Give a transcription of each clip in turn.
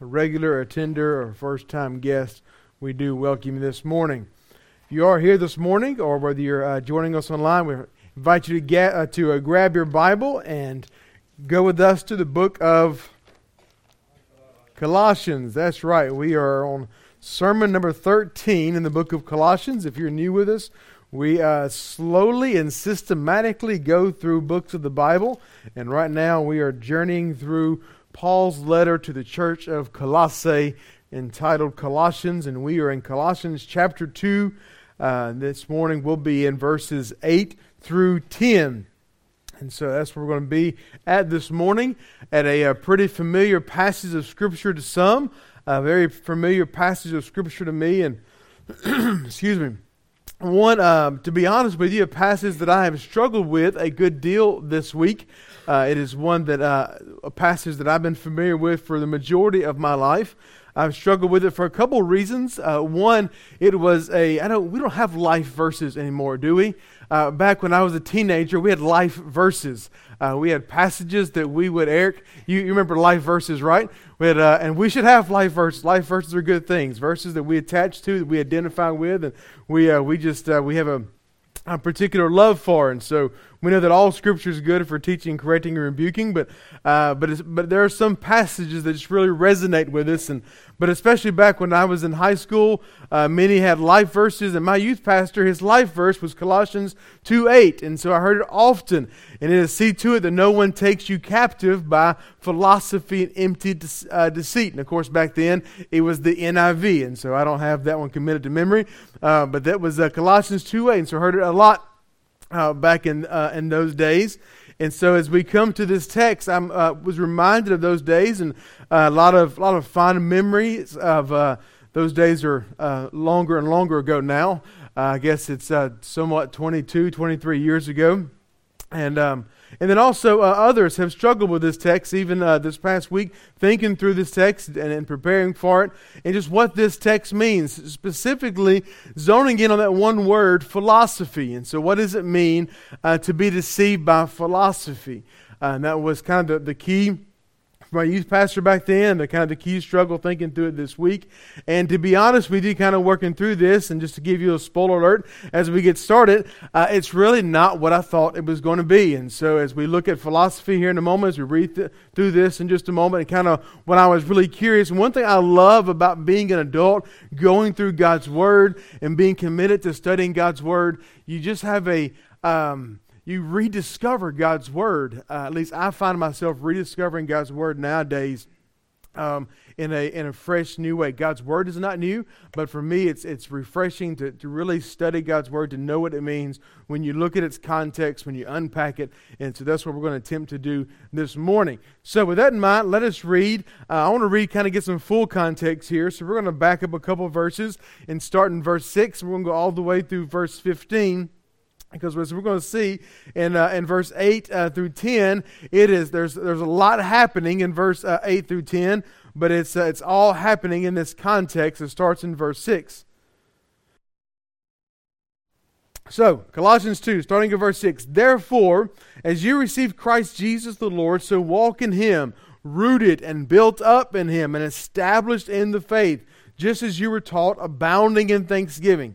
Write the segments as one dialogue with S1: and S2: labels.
S1: a regular attender or first time guest, we do welcome you this morning. If you are here this morning, or whether you're uh, joining us online, we invite you to get uh, to uh, grab your Bible and go with us to the book of Colossians. That's right. We are on sermon number 13 in the book of Colossians. If you're new with us, we uh, slowly and systematically go through books of the Bible, and right now we are journeying through Paul's letter to the church of Colossae entitled Colossians, and we are in Colossians chapter 2. Uh, this morning we'll be in verses 8 through 10. And so that's where we're going to be at this morning, at a, a pretty familiar passage of Scripture to some, a very familiar passage of Scripture to me, and excuse me. One, uh, to be honest with you, a passage that I have struggled with a good deal this week. Uh, it is one that uh, a passage that I've been familiar with for the majority of my life. I've struggled with it for a couple of reasons. Uh, one, it was a I don't we don't have life verses anymore, do we? Uh, back when I was a teenager, we had life verses. Uh, we had passages that we would, Eric, you, you remember life verses, right? We had, uh, and we should have life verses. Life verses are good things, verses that we attach to, that we identify with, and we, uh, we just, uh, we have a, a particular love for. And so we know that all Scripture is good for teaching, correcting, and rebuking, but uh, but but there are some passages that just really resonate with us, and but especially back when I was in high school, uh, many had life verses, and my youth pastor, his life verse was Colossians two eight, and so I heard it often, and it is see to it that no one takes you captive by philosophy and empty de- uh, deceit. And of course, back then it was the NIV, and so I don't have that one committed to memory, uh, but that was uh, Colossians two eight, and so I heard it a lot uh, back in uh, in those days. And so, as we come to this text, I uh, was reminded of those days, and uh, a lot of lot of fond memories of uh, those days are uh, longer and longer ago now. I guess it's somewhat 22, 23 years ago, and um, and then also, uh, others have struggled with this text, even uh, this past week, thinking through this text and, and, preparing for it, and just what this text means, specifically zoning in on that one word, philosophy. And so, what does it mean uh, to be deceived by philosophy? Uh, and that was kind of the, the key my youth pastor back then, the kind of the key struggle thinking through it this week. And to be honest with you, kind of working through this, and just to give you a spoiler alert as we get started, uh, it's really not what I thought it was going to be. And so as we look at philosophy here in a moment, as we read th- through this in just a moment, and kind of when I was really curious, one thing I love about being an adult, going through God's Word and being committed to studying God's Word, you just have a. Um, you rediscover God's Word. Uh, at least I find myself rediscovering God's Word nowadays um, in, a, in a fresh, new way. God's Word is not new, but for me, it's, it's refreshing to, to really study God's Word, to know what it means when you look at its context, when you unpack it. And so that's what we're going to attempt to do this morning. So, with that in mind, let us read. Uh, I want to read, kind of get some full context here. So, we're going to back up a couple verses and start in verse 6. We're going to go all the way through verse 15 because as we're going to see in, uh, in verse 8 uh, through 10 it is there's, there's a lot happening in verse uh, 8 through 10 but it's, uh, it's all happening in this context. It starts in verse 6 so colossians 2 starting at verse 6 therefore as you receive christ jesus the lord so walk in him rooted and built up in him and established in the faith just as you were taught abounding in thanksgiving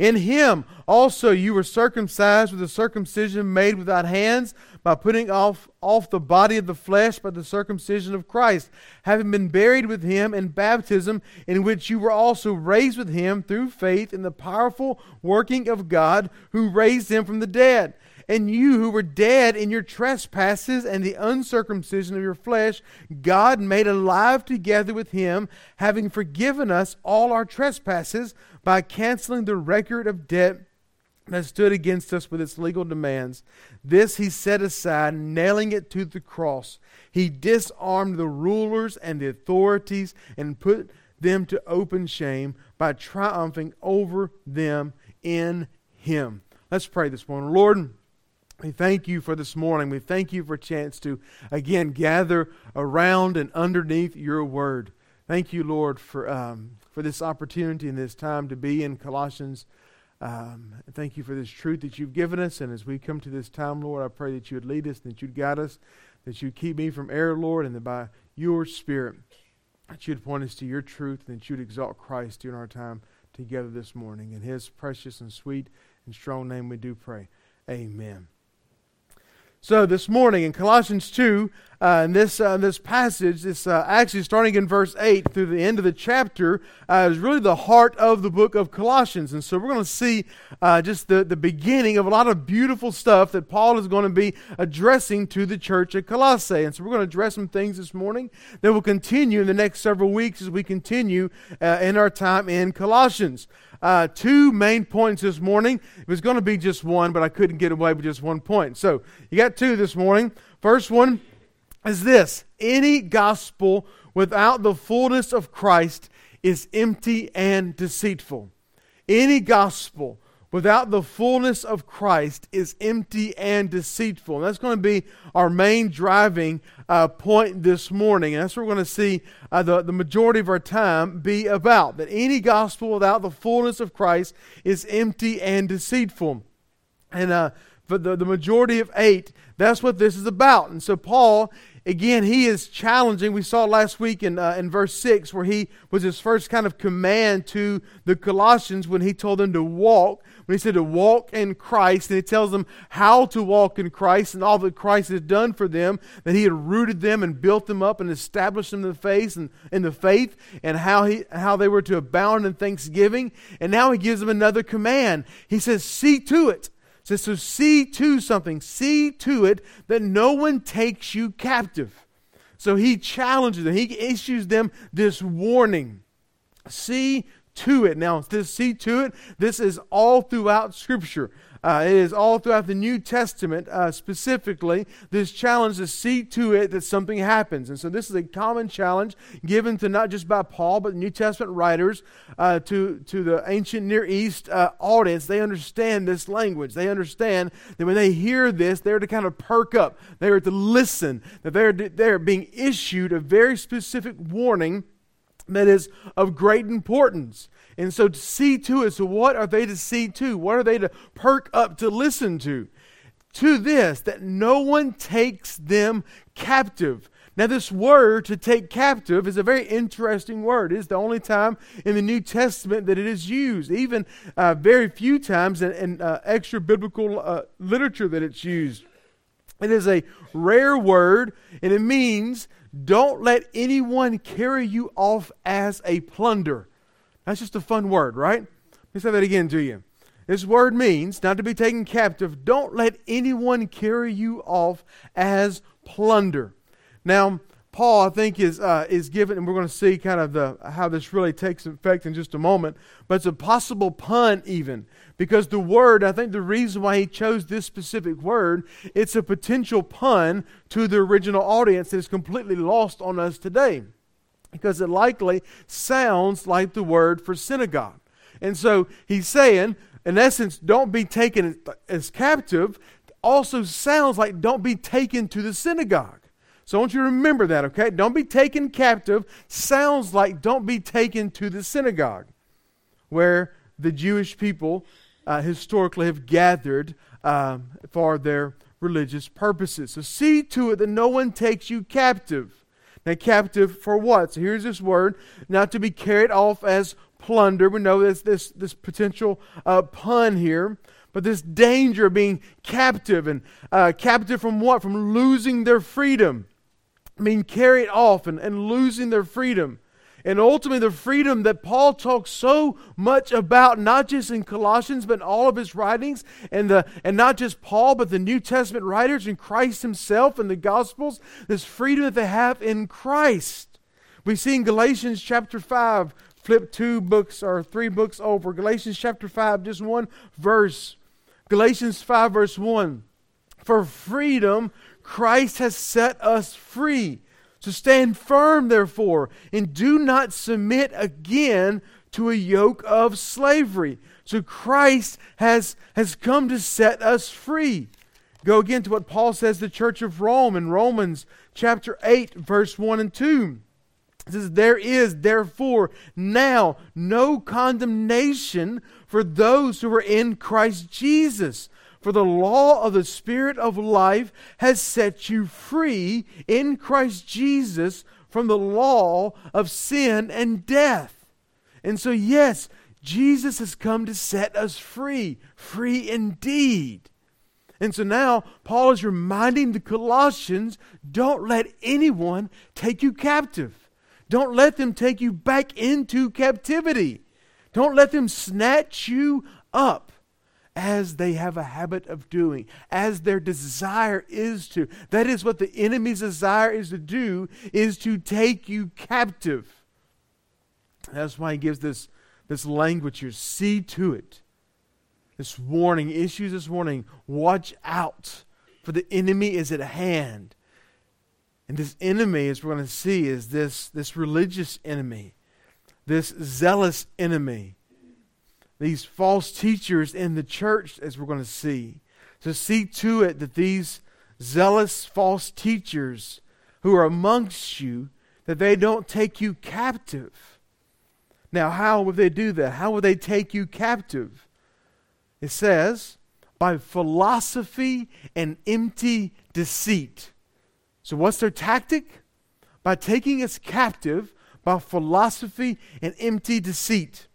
S1: In him also you were circumcised with a circumcision made without hands by putting off, off the body of the flesh by the circumcision of Christ, having been buried with him in baptism, in which you were also raised with him through faith in the powerful working of God who raised him from the dead. And you who were dead in your trespasses and the uncircumcision of your flesh, God made alive together with him, having forgiven us all our trespasses by canceling the record of debt that stood against us with its legal demands. This he set aside, nailing it to the cross. He disarmed the rulers and the authorities and put them to open shame by triumphing over them in him. Let's pray this morning. Lord, We thank you for this morning. We thank you for a chance to again gather around and underneath your word. Thank you, Lord, for, um, for this opportunity and this time to be in Colossians. Um, thank you for this truth that you've given us. And as we come to this time, Lord, I pray that you would lead us, that you'd guide us, that you'd keep me from error, Lord, and that by your Spirit, that you'd point us to your truth and that you'd exalt Christ during our time together this morning. In his precious and sweet and strong name we do pray. Amen. So this morning in Colossians 2, uh, in this, uh, this passage, this uh, actually starting in verse 8 through the end of the chapter, uh, is really the heart of the book of Colossians. And so we're going to see uh, just the, the beginning of a lot of beautiful stuff that Paul is going to be addressing to the church at Colossae. And so we're going to address some things this morning that will continue in the next several weeks as we continue uh, in our time in Colossians uh, two main points this morning. It was going to be just one, but I couldn't get away with just one point. So you got two this morning. First one is this any gospel without the fullness of Christ is empty and deceitful. Any gospel without the fullness of Christ is empty and deceitful. And that's going to be our main driving uh, point this morning. And that's what we're going to see uh, the, the majority of our time be about. That any gospel without the fullness of Christ is empty and deceitful. And uh, for the, the majority of eight, that's what this is about. And so Paul again, he is challenging. We saw last week in, uh, in verse 6 where he was his first kind of command to the Colossians when he told them to walk, when he said to walk in Christ, and he tells them how to walk in Christ and all that Christ has done for them, that he had rooted them and built them up and established them in the faith and in the faith, and how he how they were to abound in thanksgiving. And now he gives them another command. He says, See to it says, So see to something, see to it that no one takes you captive. So he challenges them, he issues them this warning. See to it. Now, this see to it, this is all throughout Scripture. Uh, it is all throughout the New Testament, uh, specifically, this challenge to see to it that something happens. And so, this is a common challenge given to not just by Paul, but New Testament writers uh, to, to the ancient Near East uh, audience. They understand this language. They understand that when they hear this, they're to kind of perk up, they are to listen, that they're, they're being issued a very specific warning that is of great importance. And so to see to it, so what are they to see to? What are they to perk up to listen to? To this, that no one takes them captive. Now, this word to take captive is a very interesting word. It is the only time in the New Testament that it is used, even uh, very few times in, in uh, extra biblical uh, literature that it's used. It is a rare word, and it means don't let anyone carry you off as a plunder. That's just a fun word, right? Let me say that again to you. This word means not to be taken captive. Don't let anyone carry you off as plunder. Now, Paul, I think, is uh, is given, and we're going to see kind of the how this really takes effect in just a moment. But it's a possible pun, even because the word. I think the reason why he chose this specific word, it's a potential pun to the original audience that is completely lost on us today because it likely sounds like the word for synagogue. And so he's saying, in essence, don't be taken as captive, also sounds like don't be taken to the synagogue. So I want you to remember that, okay? Don't be taken captive sounds like don't be taken to the synagogue, where the Jewish people uh, historically have gathered um, for their religious purposes. So see to it that no one takes you captive. Now, captive for what? So here's this word, not to be carried off as plunder. We know this, this, this potential uh, pun here, but this danger of being captive. And uh, captive from what? From losing their freedom. Being carried off and, and losing their freedom and ultimately the freedom that Paul talks so much about, not just in Colossians, but in all of his writings, and, the, and not just Paul, but the New Testament writers and Christ himself and the Gospels, this freedom that they have in Christ. We see in Galatians chapter 5, flip two books or three books over, Galatians chapter 5, just one verse. Galatians 5, verse 1. For freedom, Christ has set us free. So stand firm, therefore, and do not submit again to a yoke of slavery. So Christ has, has come to set us free. Go again to what Paul says the church of Rome in Romans chapter 8, verse 1 and 2. It says, There is therefore now no condemnation for those who are in Christ Jesus. For the law of the Spirit of life has set you free in Christ Jesus from the law of sin and death. And so, yes, Jesus has come to set us free, free indeed. And so now Paul is reminding the Colossians don't let anyone take you captive. Don't let them take you back into captivity. Don't let them snatch you up as they have a habit of doing, as their desire is to. That is what the enemy's desire is to do, is to take you captive. That's why he gives this, this language here. See to it this warning, issues this warning watch out, for the enemy is at hand. And this enemy, as we're going to see, is this, this religious enemy, this zealous enemy, these false teachers in the church, as we're going to see. So see to it that these zealous false teachers who are amongst you, that they don't take you captive. Now, how would they do that? How would they take you captive? It says, by philosophy and empty deceit. So, what's their tactic? By taking us captive by philosophy and empty deceit.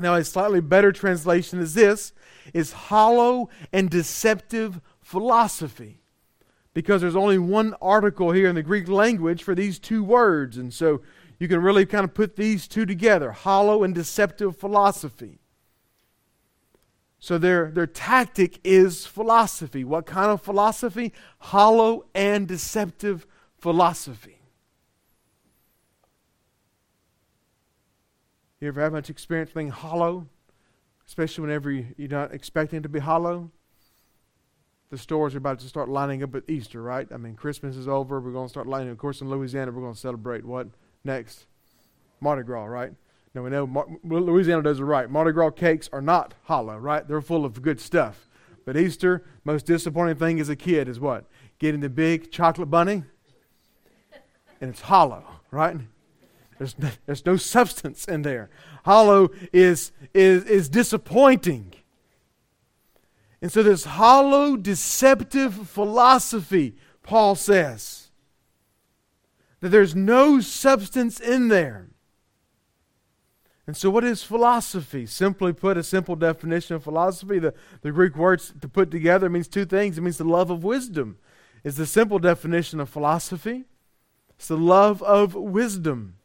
S1: Now, a slightly better translation is this is hollow and deceptive philosophy. Because there's only one article here in the Greek language for these two words. And so you can really kind of put these two together hollow and deceptive philosophy. So their, their tactic is philosophy. What kind of philosophy? Hollow and deceptive philosophy. You ever have much experience being hollow? Especially whenever you, you're not expecting to be hollow? The stores are about to start lining up at Easter, right? I mean, Christmas is over. We're going to start lining. Up. Of course, in Louisiana, we're going to celebrate what next? Mardi Gras, right? Now we know Mar- Louisiana does it right. Mardi Gras cakes are not hollow, right? They're full of good stuff. But Easter, most disappointing thing as a kid is what? Getting the big chocolate bunny, and it's hollow, right? There's no, there's no substance in there. Hollow is, is, is disappointing. And so, this hollow, deceptive philosophy, Paul says, that there's no substance in there. And so, what is philosophy? Simply put, a simple definition of philosophy, the, the Greek words to put together means two things. It means the love of wisdom, is the simple definition of philosophy. It's the love of wisdom.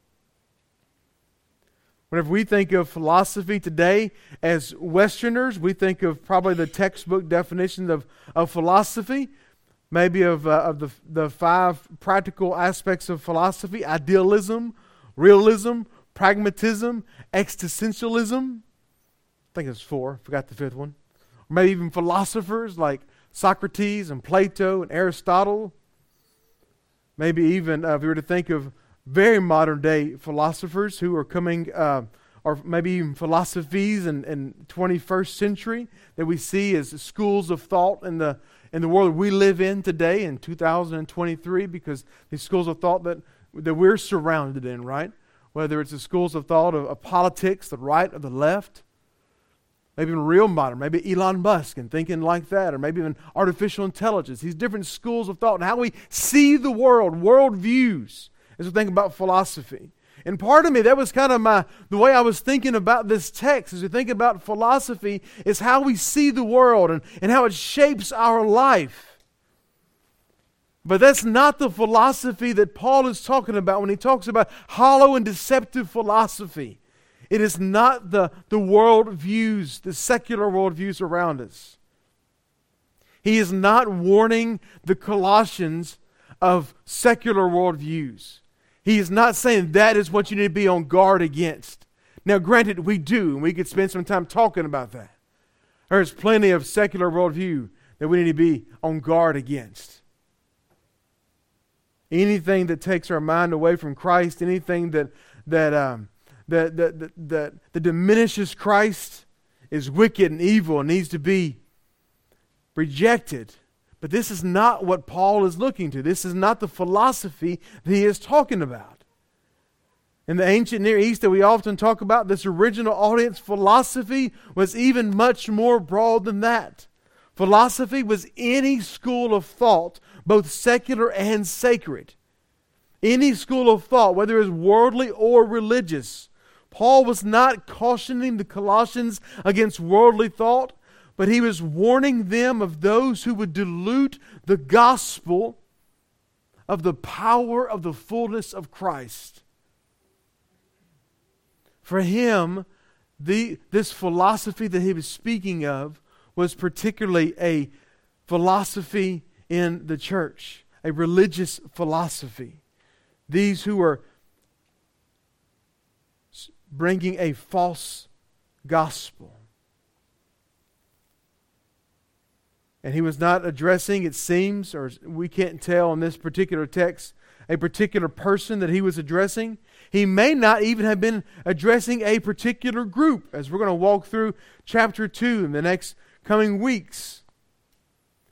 S1: Whenever we think of philosophy today as Westerners, we think of probably the textbook definition of, of philosophy, maybe of, uh, of the, the five practical aspects of philosophy idealism, realism, pragmatism, existentialism. I think it's four. Forgot the fifth one. Or maybe even philosophers like Socrates and Plato and Aristotle. Maybe even uh, if we were to think of very modern day philosophers who are coming, uh, or maybe even philosophies in, in 21st century that we see as schools of thought in the in the world we live in today in 2023, because these schools of thought that that we're surrounded in, right? whether it's the schools of thought of, of politics, the right or the left, maybe even real modern, maybe Elon Musk and thinking like that, or maybe even artificial intelligence, these different schools of thought and how we see the world, world views, as we think about philosophy. And part of me, that was kind of my the way I was thinking about this text as we think about philosophy, is how we see the world and, and how it shapes our life. But that's not the philosophy that Paul is talking about when he talks about hollow and deceptive philosophy. It is not the, the world views, the secular world views around us. He is not warning the Colossians of secular world views. He is not saying that is what you need to be on guard against. Now, granted, we do, and we could spend some time talking about that. There's plenty of secular worldview that we need to be on guard against. Anything that takes our mind away from Christ, anything that, that, um, that, that, that, that, that diminishes Christ is wicked and evil and needs to be rejected. But this is not what Paul is looking to. This is not the philosophy that he is talking about. In the ancient Near East that we often talk about, this original audience philosophy was even much more broad than that. Philosophy was any school of thought, both secular and sacred. Any school of thought, whether it was worldly or religious. Paul was not cautioning the Colossians against worldly thought, but he was warning them of those who would dilute the gospel of the power of the fullness of Christ. For him, the, this philosophy that he was speaking of was particularly a philosophy in the church, a religious philosophy. These who are bringing a false gospel. And he was not addressing, it seems, or we can't tell in this particular text, a particular person that he was addressing. He may not even have been addressing a particular group, as we're going to walk through chapter 2 in the next coming weeks.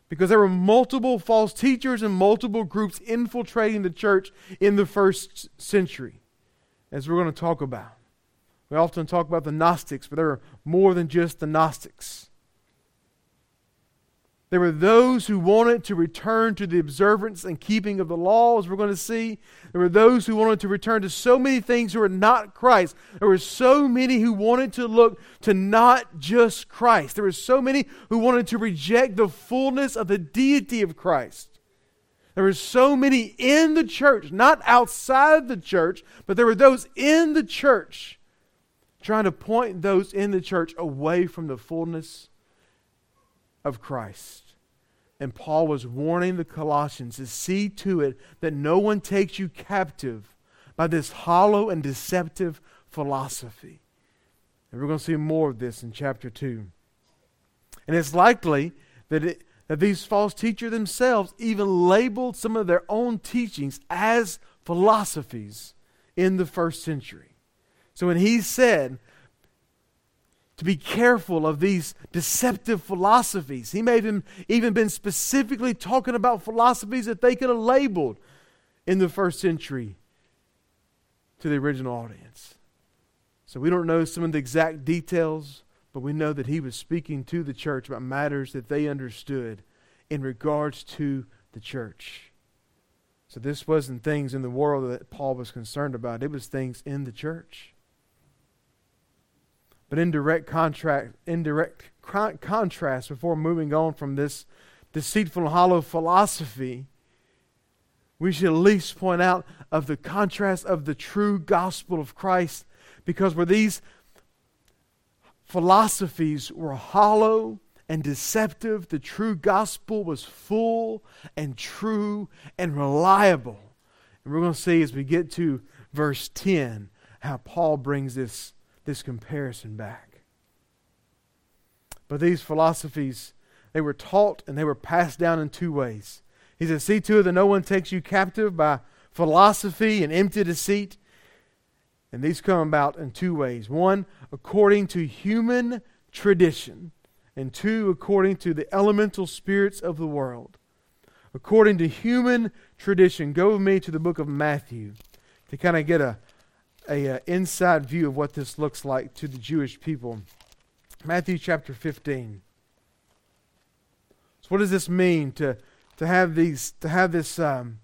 S1: Because there were multiple false teachers and multiple groups infiltrating the church in the first century, as we're going to talk about. We often talk about the Gnostics, but there are more than just the Gnostics. There were those who wanted to return to the observance and keeping of the law, as we're going to see. There were those who wanted to return to so many things who were not Christ. There were so many who wanted to look to not just Christ. There were so many who wanted to reject the fullness of the deity of Christ. There were so many in the church, not outside the church, but there were those in the church trying to point those in the church away from the fullness of Christ. And Paul was warning the Colossians to see to it that no one takes you captive by this hollow and deceptive philosophy. And we're going to see more of this in chapter 2. And it's likely that, it, that these false teachers themselves even labeled some of their own teachings as philosophies in the first century. So when he said, to be careful of these deceptive philosophies. He may have even been specifically talking about philosophies that they could have labeled in the first century to the original audience. So we don't know some of the exact details, but we know that he was speaking to the church about matters that they understood in regards to the church. So this wasn't things in the world that Paul was concerned about, it was things in the church. But in direct contrast, in direct contrast, before moving on from this deceitful and hollow philosophy, we should at least point out of the contrast of the true gospel of Christ, because where these philosophies were hollow and deceptive, the true gospel was full and true and reliable. And we're going to see as we get to verse 10 how Paul brings this this comparison back. But these philosophies, they were taught and they were passed down in two ways. He says, See to it that no one takes you captive by philosophy and empty deceit. And these come about in two ways. One, according to human tradition, and two, according to the elemental spirits of the world. According to human tradition, go with me to the book of Matthew to kind of get a, a uh, inside view of what this looks like to the Jewish people. Matthew chapter 15. So what does this mean to, to have these to have this um,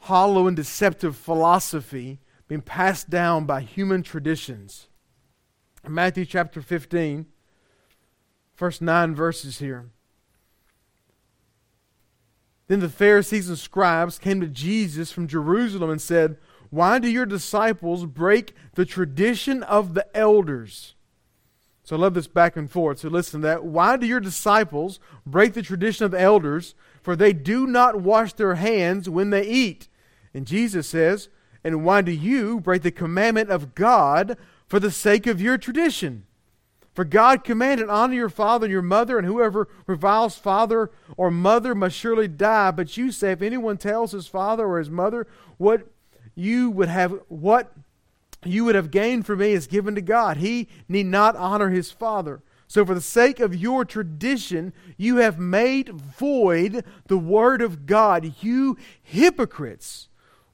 S1: hollow and deceptive philosophy being passed down by human traditions? Matthew chapter 15, first nine verses here. Then the Pharisees and scribes came to Jesus from Jerusalem and said, why do your disciples break the tradition of the elders? So I love this back and forth. So listen to that. Why do your disciples break the tradition of the elders? For they do not wash their hands when they eat. And Jesus says, And why do you break the commandment of God for the sake of your tradition? For God commanded, Honor your father and your mother, and whoever reviles father or mother must surely die. But you say, If anyone tells his father or his mother what you would have what you would have gained for me is given to God. He need not honor his father. So, for the sake of your tradition, you have made void the word of God, you hypocrites.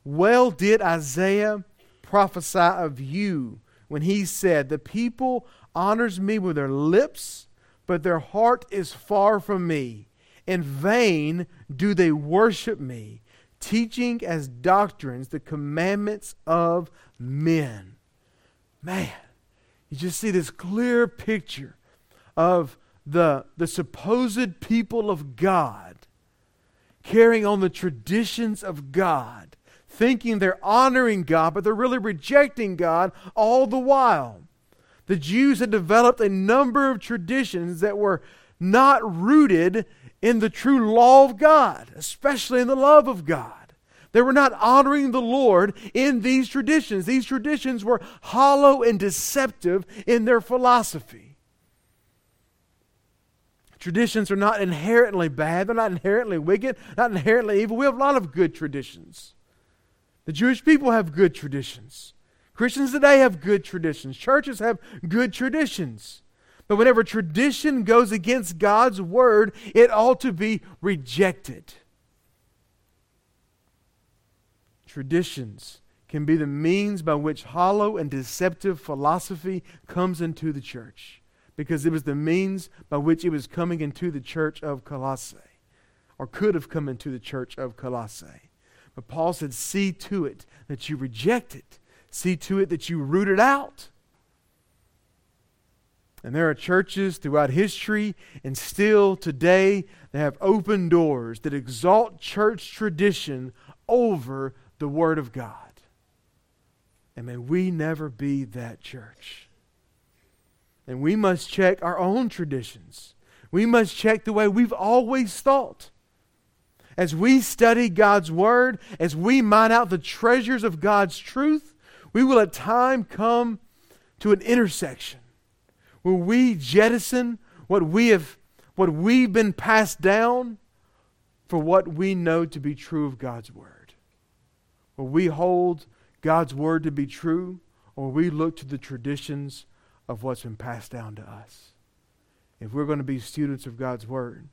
S1: Well did Isaiah prophesy of you when he said, The people honors me with their lips, but their heart is far from me. In vain do they worship me, teaching as doctrines the commandments of men. Man, you just see this clear picture of the, the supposed people of God carrying on the traditions of God, thinking they're honoring God, but they're really rejecting God all the while. The Jews had developed a number of traditions that were not rooted in the true law of God, especially in the love of God. They were not honoring the Lord in these traditions. These traditions were hollow and deceptive in their philosophy. Traditions are not inherently bad, they're not inherently wicked, not inherently evil. We have a lot of good traditions. The Jewish people have good traditions. Christians today have good traditions. Churches have good traditions. But whenever tradition goes against God's word, it ought to be rejected. Traditions can be the means by which hollow and deceptive philosophy comes into the church because it was the means by which it was coming into the church of Colossae, or could have come into the church of Colossae. But Paul said, See to it that you reject it, see to it that you root it out. And there are churches throughout history and still today that have open doors that exalt church tradition over the Word of God. And may we never be that church. And we must check our own traditions. We must check the way we've always thought. As we study God's Word, as we mine out the treasures of God's truth, we will at time come to an intersection where we jettison what we have what we've been passed down for what we know to be true of God's word. Where we hold God's word to be true, or we look to the traditions of what's been passed down to us. If we're going to be students of God's Word,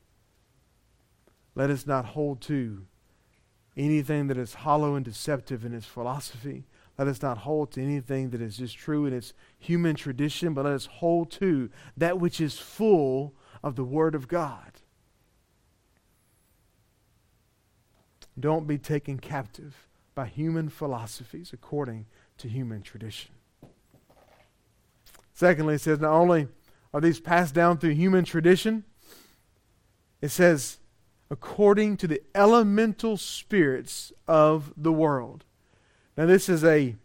S1: let us not hold to anything that is hollow and deceptive in its philosophy. Let us not hold to anything that is just true in its human tradition, but let us hold to that which is full of the Word of God. Don't be taken captive by human philosophies according to human tradition. Secondly, it says not only are these passed down through human tradition, it says according to the elemental spirits of the world. Now, this is a,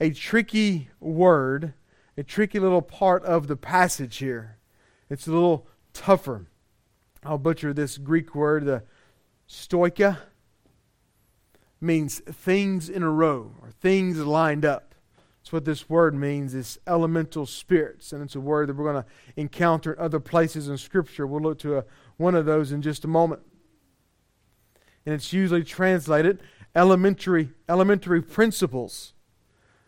S1: a tricky word, a tricky little part of the passage here. It's a little tougher. I'll butcher this Greek word, the stoika means things in a row or things lined up. That's what this word means is elemental spirits. And it's a word that we're going to encounter in other places in Scripture. We'll look to a, one of those in just a moment. And it's usually translated elementary, elementary principles.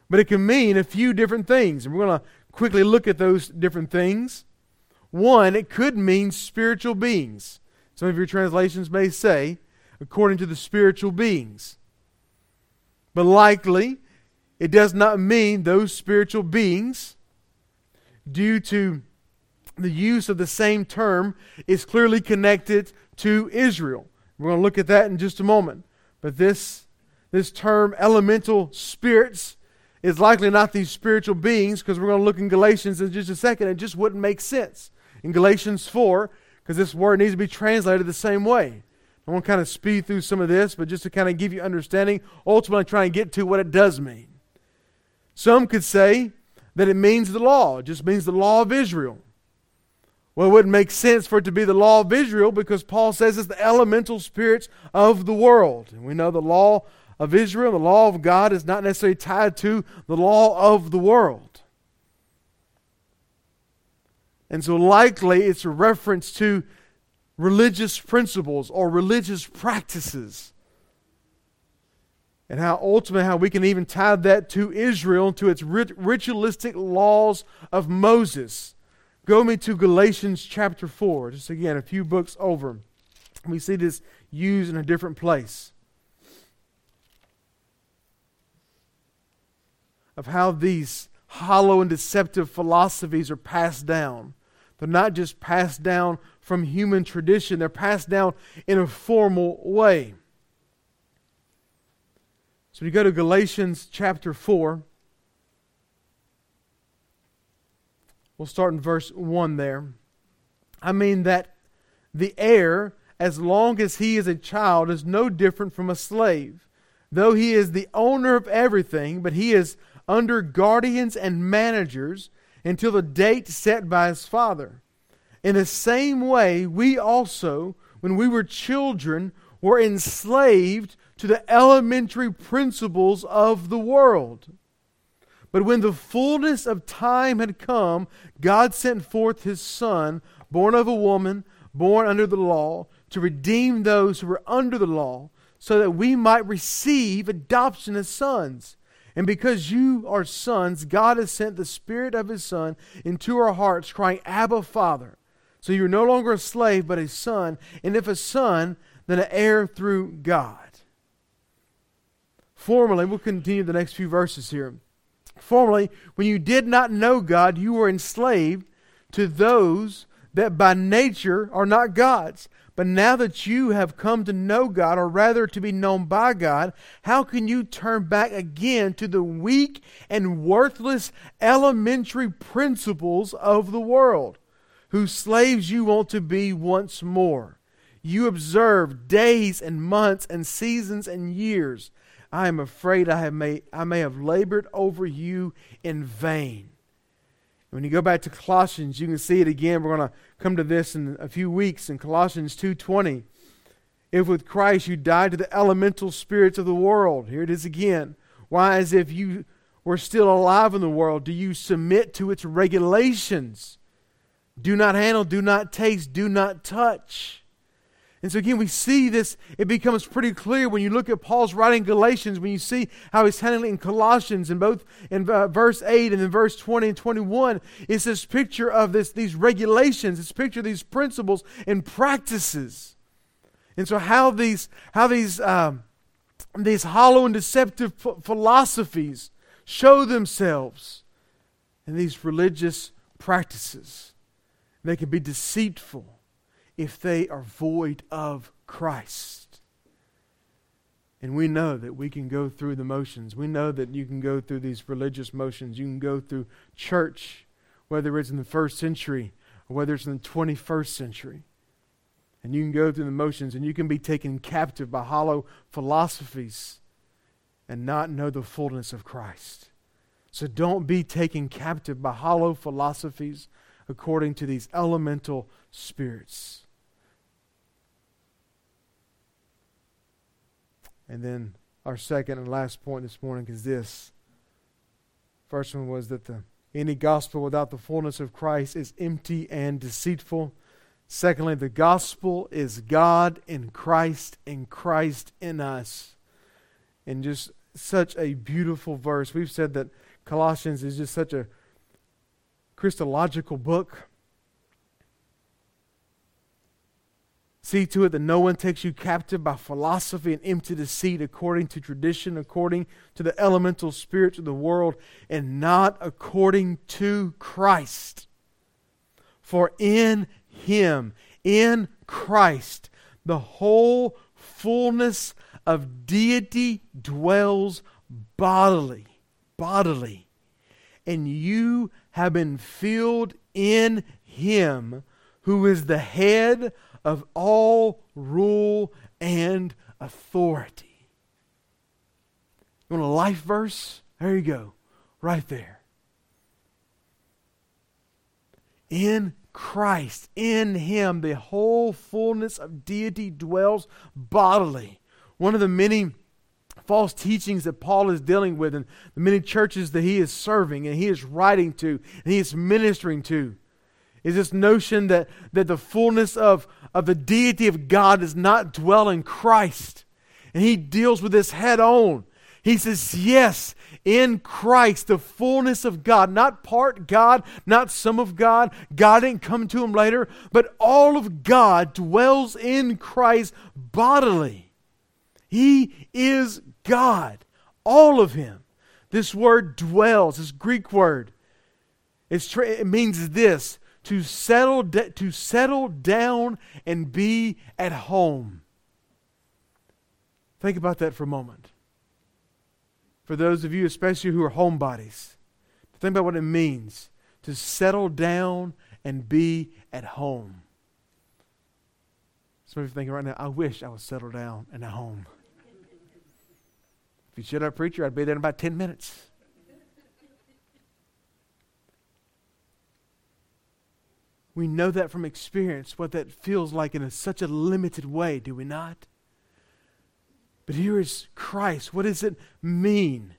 S1: But it can mean a few different things. And we're going to quickly look at those different things. One, it could mean spiritual beings. Some of your translations may say, according to the spiritual beings. But likely, it does not mean those spiritual beings, due to the use of the same term, is clearly connected to Israel. We're going to look at that in just a moment. But this, this term, elemental spirits, is likely not these spiritual beings because we're going to look in Galatians in just a second. It just wouldn't make sense. In Galatians 4, because this word needs to be translated the same way. I want to kind of speed through some of this, but just to kind of give you understanding, ultimately try and get to what it does mean. Some could say that it means the law, it just means the law of Israel. Well, it wouldn't make sense for it to be the law of Israel because Paul says it's the elemental spirits of the world. And we know the law of Israel, the law of God, is not necessarily tied to the law of the world. And so, likely, it's a reference to religious principles or religious practices and how ultimately how we can even tie that to Israel to its ritualistic laws of Moses. Go me to Galatians chapter 4, just again, a few books over. We see this used in a different place. Of how these hollow and deceptive philosophies are passed down. They're not just passed down from human tradition, they're passed down in a formal way. So you go to Galatians chapter 4. We'll start in verse 1 there. I mean that the heir, as long as he is a child, is no different from a slave. Though he is the owner of everything, but he is under guardians and managers until the date set by his father. In the same way, we also, when we were children, were enslaved to the elementary principles of the world. But when the fullness of time had come, God sent forth his Son, born of a woman, born under the law, to redeem those who were under the law, so that we might receive adoption as sons. And because you are sons, God has sent the Spirit of His Son into our hearts, crying, Abba, Father. So you're no longer a slave, but a son. And if a son, then an heir through God. Formerly, we'll continue the next few verses here. Formerly, when you did not know God, you were enslaved to those that by nature are not God's. But now that you have come to know God, or rather to be known by God, how can you turn back again to the weak and worthless elementary principles of the world, whose slaves you want to be once more? You observe days and months and seasons and years. I am afraid I, have may, I may have labored over you in vain. When you go back to Colossians, you can see it again. We're going to come to this in a few weeks in Colossians 2:20. If with Christ you died to the elemental spirits of the world, here it is again. Why, as if you were still alive in the world, do you submit to its regulations? Do not handle, do not taste, do not touch. And so again, we see this, it becomes pretty clear when you look at Paul's writing Galatians, when you see how he's handling in Colossians, and both in uh, verse 8 and in verse 20 and 21, it's this picture of this, these regulations, this picture of these principles and practices. And so how these, how these, um, these hollow and deceptive philosophies show themselves in these religious practices. They can be deceitful if they are void of Christ. And we know that we can go through the motions. We know that you can go through these religious motions. You can go through church, whether it's in the first century or whether it's in the 21st century. And you can go through the motions and you can be taken captive by hollow philosophies and not know the fullness of Christ. So don't be taken captive by hollow philosophies according to these elemental spirits. And then our second and last point this morning is this. First one was that the any gospel without the fullness of Christ is empty and deceitful. Secondly, the gospel is God in Christ and Christ in us. And just such a beautiful verse. We've said that Colossians is just such a Christological book. See to it that no one takes you captive by philosophy and empty deceit according to tradition, according to the elemental spirits of the world, and not according to Christ. For in Him, in Christ, the whole fullness of deity dwells bodily. Bodily. And you have been filled in Him who is the head of all rule and authority. You want a life verse? There you go, right there. In Christ, in Him, the whole fullness of deity dwells bodily. One of the many false teachings that Paul is dealing with and the many churches that he is serving and he is writing to and he is ministering to is this notion that, that the fullness of, of the deity of God does not dwell in Christ. And he deals with this head on. He says, Yes, in Christ, the fullness of God, not part God, not some of God. God didn't come to him later, but all of God dwells in Christ bodily. He is God, all of Him. This word dwells, this Greek word, tra- it means this to settle, to settle down and be at home. Think about that for a moment for those of you, especially who are homebodies, think about what it means to settle down and be at home. Some of you are thinking right now, I wish I was settled down and at home. If you shut up, preacher, I'd be there in about 10 minutes. We know that from experience, what that feels like in a, such a limited way, do we not? But here is Christ. What does it mean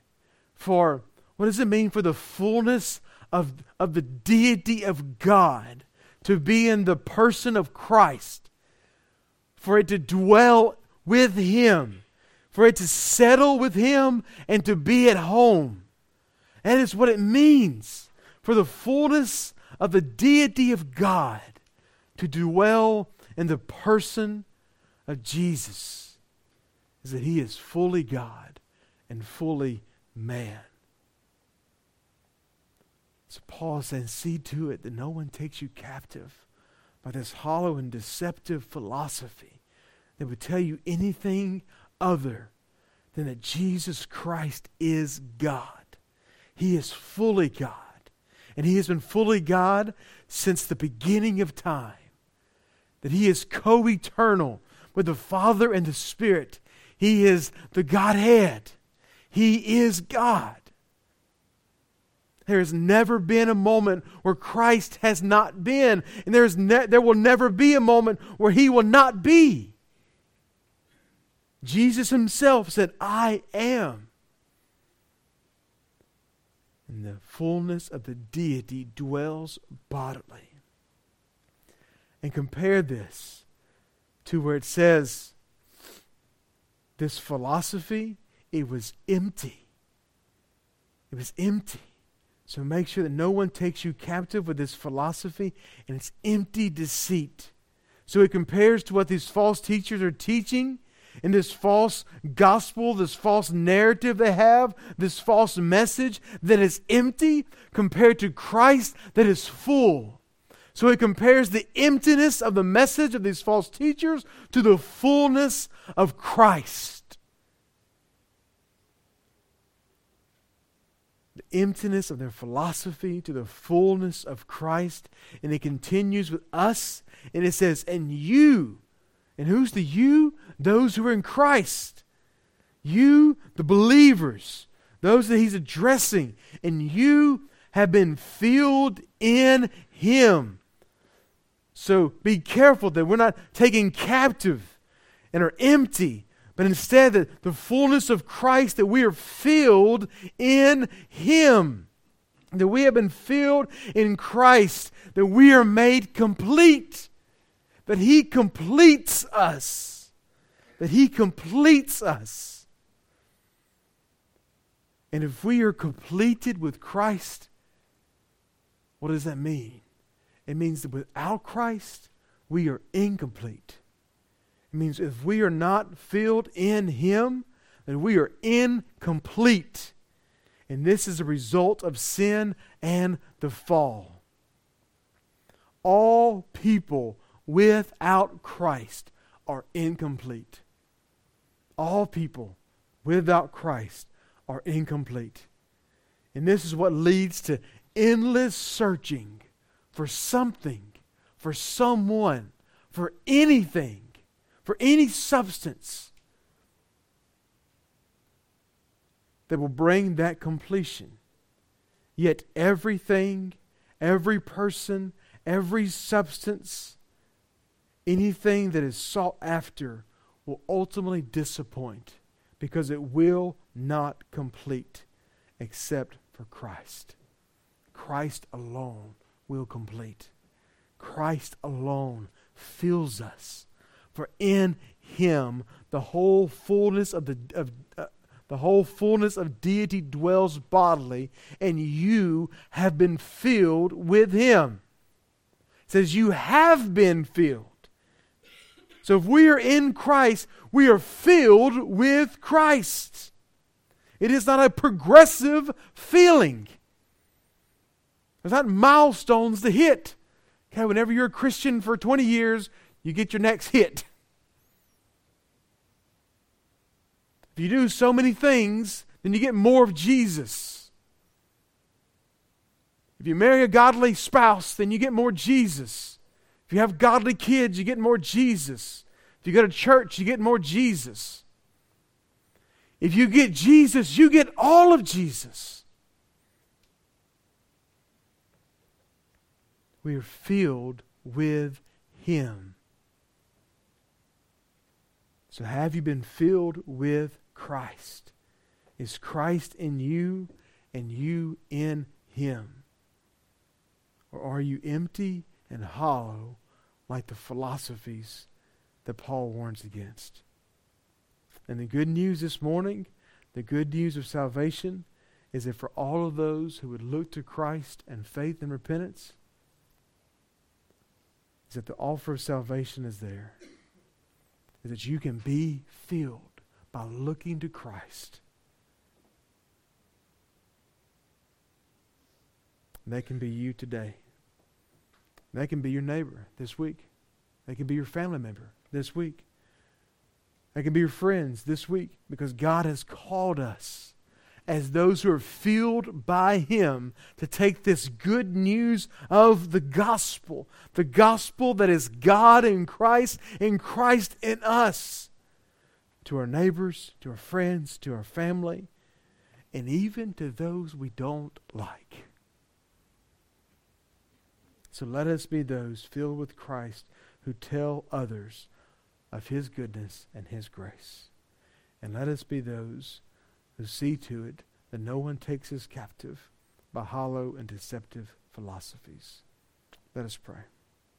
S1: for what does it mean for the fullness of, of the deity of God to be in the person of Christ? For it to dwell with Him, for it to settle with Him and to be at home. That is what it means for the fullness of the deity of God to dwell in the person of Jesus is that he is fully God and fully man. So Paul says, see to it that no one takes you captive by this hollow and deceptive philosophy that would tell you anything other than that Jesus Christ is God. He is fully God. And he has been fully God since the beginning of time. That he is co eternal with the Father and the Spirit. He is the Godhead. He is God. There has never been a moment where Christ has not been, and there's ne- there will never be a moment where he will not be. Jesus himself said, I am. And the fullness of the deity dwells bodily. And compare this to where it says, this philosophy, it was empty. It was empty. So make sure that no one takes you captive with this philosophy and it's empty deceit. So it compares to what these false teachers are teaching in this false gospel, this false narrative they have, this false message that is empty compared to Christ that is full. So he compares the emptiness of the message of these false teachers to the fullness of Christ. The emptiness of their philosophy to the fullness of Christ. And it continues with us, and it says, And you, and who's the you? Those who are in Christ. You, the believers, those that he's addressing, and you have been filled in him so be careful that we're not taken captive and are empty, but instead that the fullness of Christ, that we are filled in Him. That we have been filled in Christ, that we are made complete, that He completes us, that He completes us. And if we are completed with Christ, what does that mean? It means that without Christ, we are incomplete. It means if we are not filled in Him, then we are incomplete. And this is a result of sin and the fall. All people without Christ are incomplete. All people without Christ are incomplete. And this is what leads to endless searching for something, for someone, for anything, for any substance that will bring that completion. Yet everything, every person, every substance, anything that is sought after will ultimately disappoint because it will not complete except for Christ. Christ alone will complete. Christ alone fills us. For in him the whole fullness of the, of, uh, the whole fullness of deity dwells bodily, and you have been filled with him. It says you have been filled. So if we are in Christ, we are filled with Christ. It is not a progressive feeling. There's not milestones to hit. Okay, whenever you're a Christian for 20 years, you get your next hit. If you do so many things, then you get more of Jesus. If you marry a godly spouse, then you get more Jesus. If you have godly kids, you get more Jesus. If you go to church, you get more Jesus. If you get Jesus, you get all of Jesus. We are filled with Him. So, have you been filled with Christ? Is Christ in you and you in Him? Or are you empty and hollow like the philosophies that Paul warns against? And the good news this morning, the good news of salvation, is that for all of those who would look to Christ and faith and repentance, is that the offer of salvation is there. Is that you can be filled by looking to Christ. And that can be you today. That can be your neighbor this week. That can be your family member this week. That can be your friends this week because God has called us as those who are filled by Him to take this good news of the gospel, the gospel that is God in Christ in Christ in us, to our neighbors, to our friends, to our family, and even to those we don't like. So let us be those filled with Christ who tell others of His goodness and His grace. And let us be those who see to it that no one takes us captive by hollow and deceptive philosophies. Let us pray.